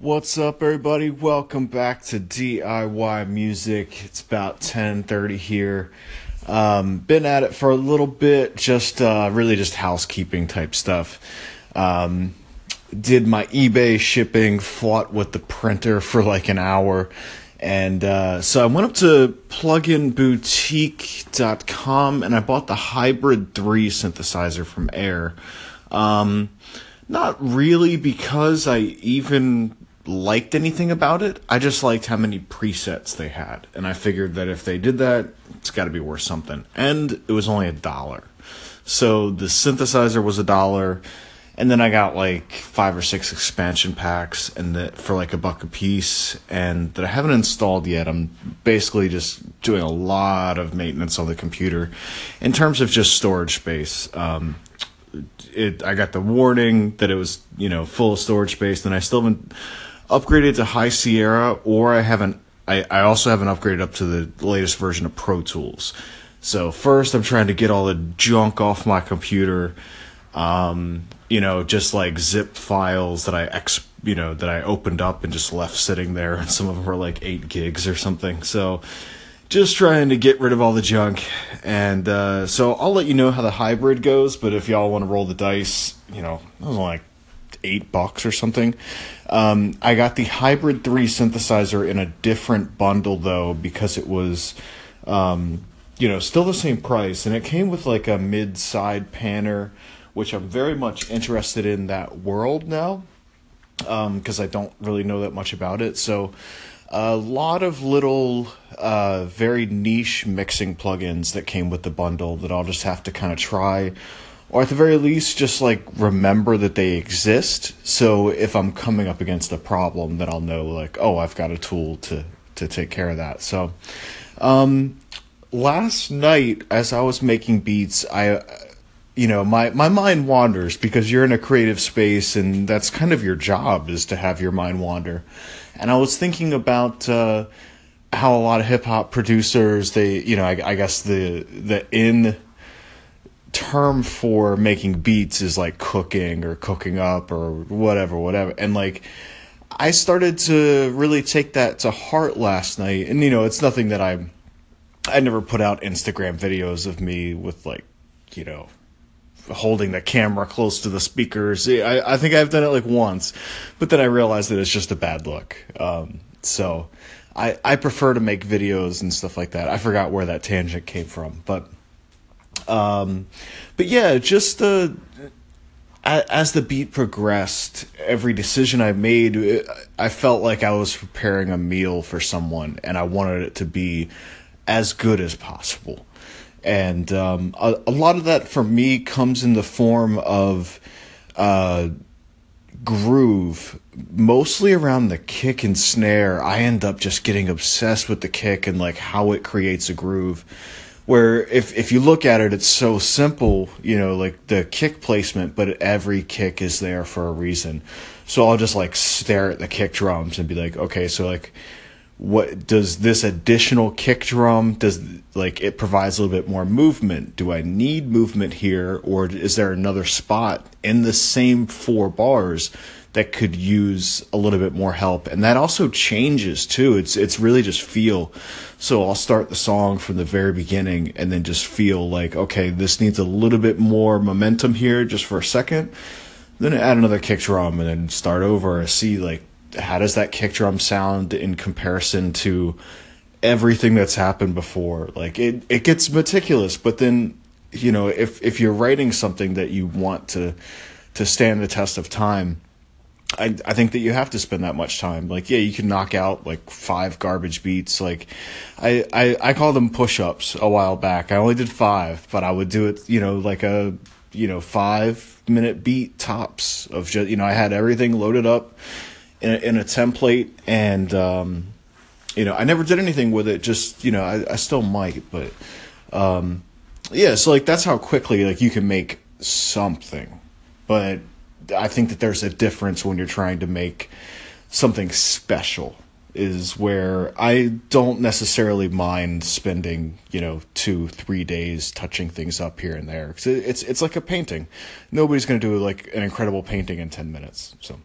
What's up, everybody? Welcome back to DIY Music. It's about 10:30 here. Um, been at it for a little bit, just uh, really just housekeeping type stuff. Um, did my eBay shipping, fought with the printer for like an hour, and uh, so I went up to pluginboutique.com and I bought the Hybrid 3 synthesizer from Air. Um, not really because I even liked anything about it. I just liked how many presets they had. And I figured that if they did that, it's got to be worth something. And it was only a dollar. So the synthesizer was a dollar. And then I got like five or six expansion packs and that for like a buck a piece and that I haven't installed yet. I'm basically just doing a lot of maintenance on the computer in terms of just storage space. Um, it I got the warning that it was, you know, full of storage space, and I still haven't upgraded to High Sierra, or I haven't. I, I also haven't upgraded up to the latest version of Pro Tools. So first, I'm trying to get all the junk off my computer. Um, you know, just like zip files that I ex, you know, that I opened up and just left sitting there, and some of them were like eight gigs or something. So just trying to get rid of all the junk. And uh, so I'll let you know how the hybrid goes. But if y'all want to roll the dice, you know, it was like eight bucks or something. Um, I got the Hybrid 3 synthesizer in a different bundle though because it was, um, you know, still the same price. And it came with like a mid side panner, which I'm very much interested in that world now because um, I don't really know that much about it. So a lot of little, uh, very niche mixing plugins that came with the bundle that I'll just have to kind of try or at the very least just like remember that they exist. So if i'm coming up against a problem then i'll know like oh i've got a tool to to take care of that. So um last night as i was making beats i you know my my mind wanders because you're in a creative space and that's kind of your job is to have your mind wander. And i was thinking about uh how a lot of hip hop producers they you know I, I guess the the in term for making beats is like cooking or cooking up or whatever, whatever. And like, I started to really take that to heart last night. And you know, it's nothing that I, I never put out Instagram videos of me with like, you know, holding the camera close to the speakers. I, I think I've done it like once, but then I realized that it's just a bad look. Um, so I, I prefer to make videos and stuff like that. I forgot where that tangent came from, but um, but yeah, just the as the beat progressed, every decision I made, I felt like I was preparing a meal for someone, and I wanted it to be as good as possible. And um, a, a, lot of that for me comes in the form of uh, groove, mostly around the kick and snare. I end up just getting obsessed with the kick and like how it creates a groove where if if you look at it it's so simple you know like the kick placement but every kick is there for a reason. So i'll just like stare at the kick drums and be like okay so like what does this additional kick drum does like it provides a little bit more movement. Do i need movement here or is there another spot in the same four bars that could use a little bit more help? And that also changes too. It's it's really just feel. So I'll start the song from the very beginning and then just feel like okay this needs a little bit more momentum here just for a second. Then add another kick drum and then start over. See like how does that kick drum sound in comparison to everything that's happened before like it it gets meticulous but then you know if if you're writing something that you want to to stand the test of time I I think that you have to spend that much time. Like, yeah, you can knock out like five garbage beats. Like, I I, I call them push ups a while back. I only did five, but I would do it, you know, like a you know five minute beat tops of just you know I had everything loaded up in a, in a template and um, you know I never did anything with it. Just you know I I still might, but um, yeah. So like that's how quickly like you can make something, but I think that there's a difference when you're trying to make something special is where I don't necessarily mind spending, you know, two, three days touching things up here and there. Cause it's, it's like a painting. Nobody's going to do like an incredible painting in 10 minutes. So,